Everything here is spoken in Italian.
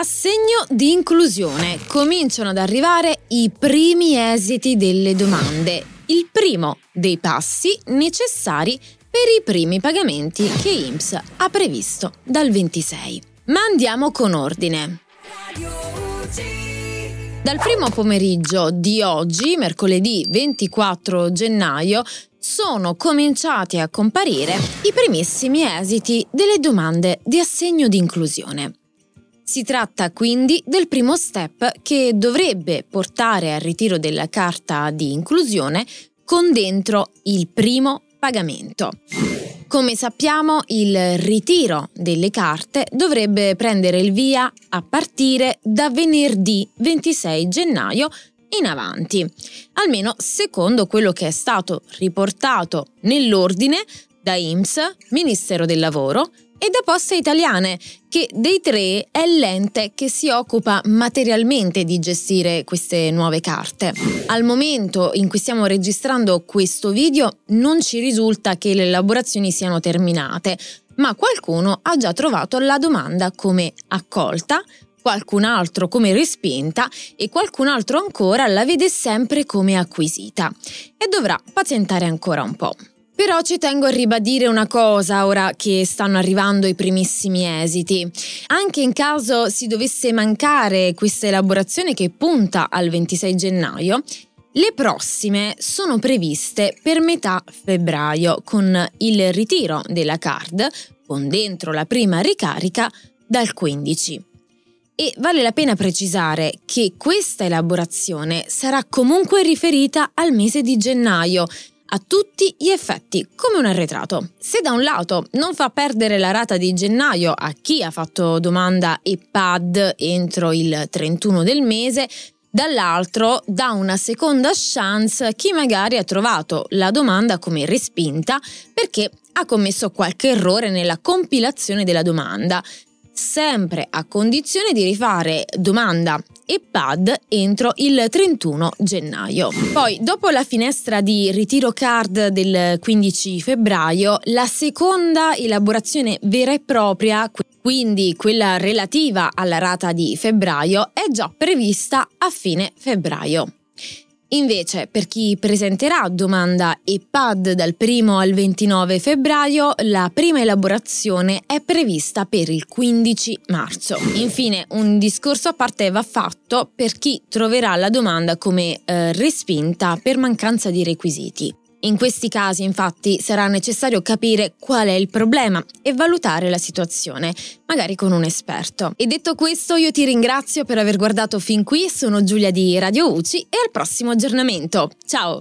Assegno di inclusione. Cominciano ad arrivare i primi esiti delle domande. Il primo dei passi necessari per i primi pagamenti che IMSS ha previsto dal 26. Ma andiamo con ordine. Dal primo pomeriggio di oggi, mercoledì 24 gennaio, sono cominciati a comparire i primissimi esiti delle domande di assegno di inclusione. Si tratta quindi del primo step che dovrebbe portare al ritiro della carta di inclusione con dentro il primo pagamento. Come sappiamo, il ritiro delle carte dovrebbe prendere il via a partire da venerdì 26 gennaio in avanti, almeno secondo quello che è stato riportato nell'ordine da IMSS, Ministero del Lavoro e da Poste Italiane, che dei tre è l'ente che si occupa materialmente di gestire queste nuove carte. Al momento in cui stiamo registrando questo video non ci risulta che le elaborazioni siano terminate, ma qualcuno ha già trovato la domanda come accolta, qualcun altro come respinta e qualcun altro ancora la vede sempre come acquisita e dovrà pazientare ancora un po'. Però ci tengo a ribadire una cosa ora che stanno arrivando i primissimi esiti. Anche in caso si dovesse mancare questa elaborazione che punta al 26 gennaio, le prossime sono previste per metà febbraio con il ritiro della card, con dentro la prima ricarica, dal 15. E vale la pena precisare che questa elaborazione sarà comunque riferita al mese di gennaio, a tutti gli effetti, come un arretrato. Se da un lato non fa perdere la rata di gennaio a chi ha fatto domanda EPAD entro il 31 del mese, dall'altro dà una seconda chance chi magari ha trovato la domanda come respinta perché ha commesso qualche errore nella compilazione della domanda sempre a condizione di rifare domanda e pad entro il 31 gennaio. Poi, dopo la finestra di ritiro card del 15 febbraio, la seconda elaborazione vera e propria, quindi quella relativa alla rata di febbraio, è già prevista a fine febbraio. Invece, per chi presenterà domanda EPAD dal 1 al 29 febbraio, la prima elaborazione è prevista per il 15 marzo. Infine, un discorso a parte va fatto per chi troverà la domanda come eh, respinta per mancanza di requisiti. In questi casi infatti sarà necessario capire qual è il problema e valutare la situazione, magari con un esperto. E detto questo io ti ringrazio per aver guardato fin qui, sono Giulia di Radio UCI e al prossimo aggiornamento. Ciao!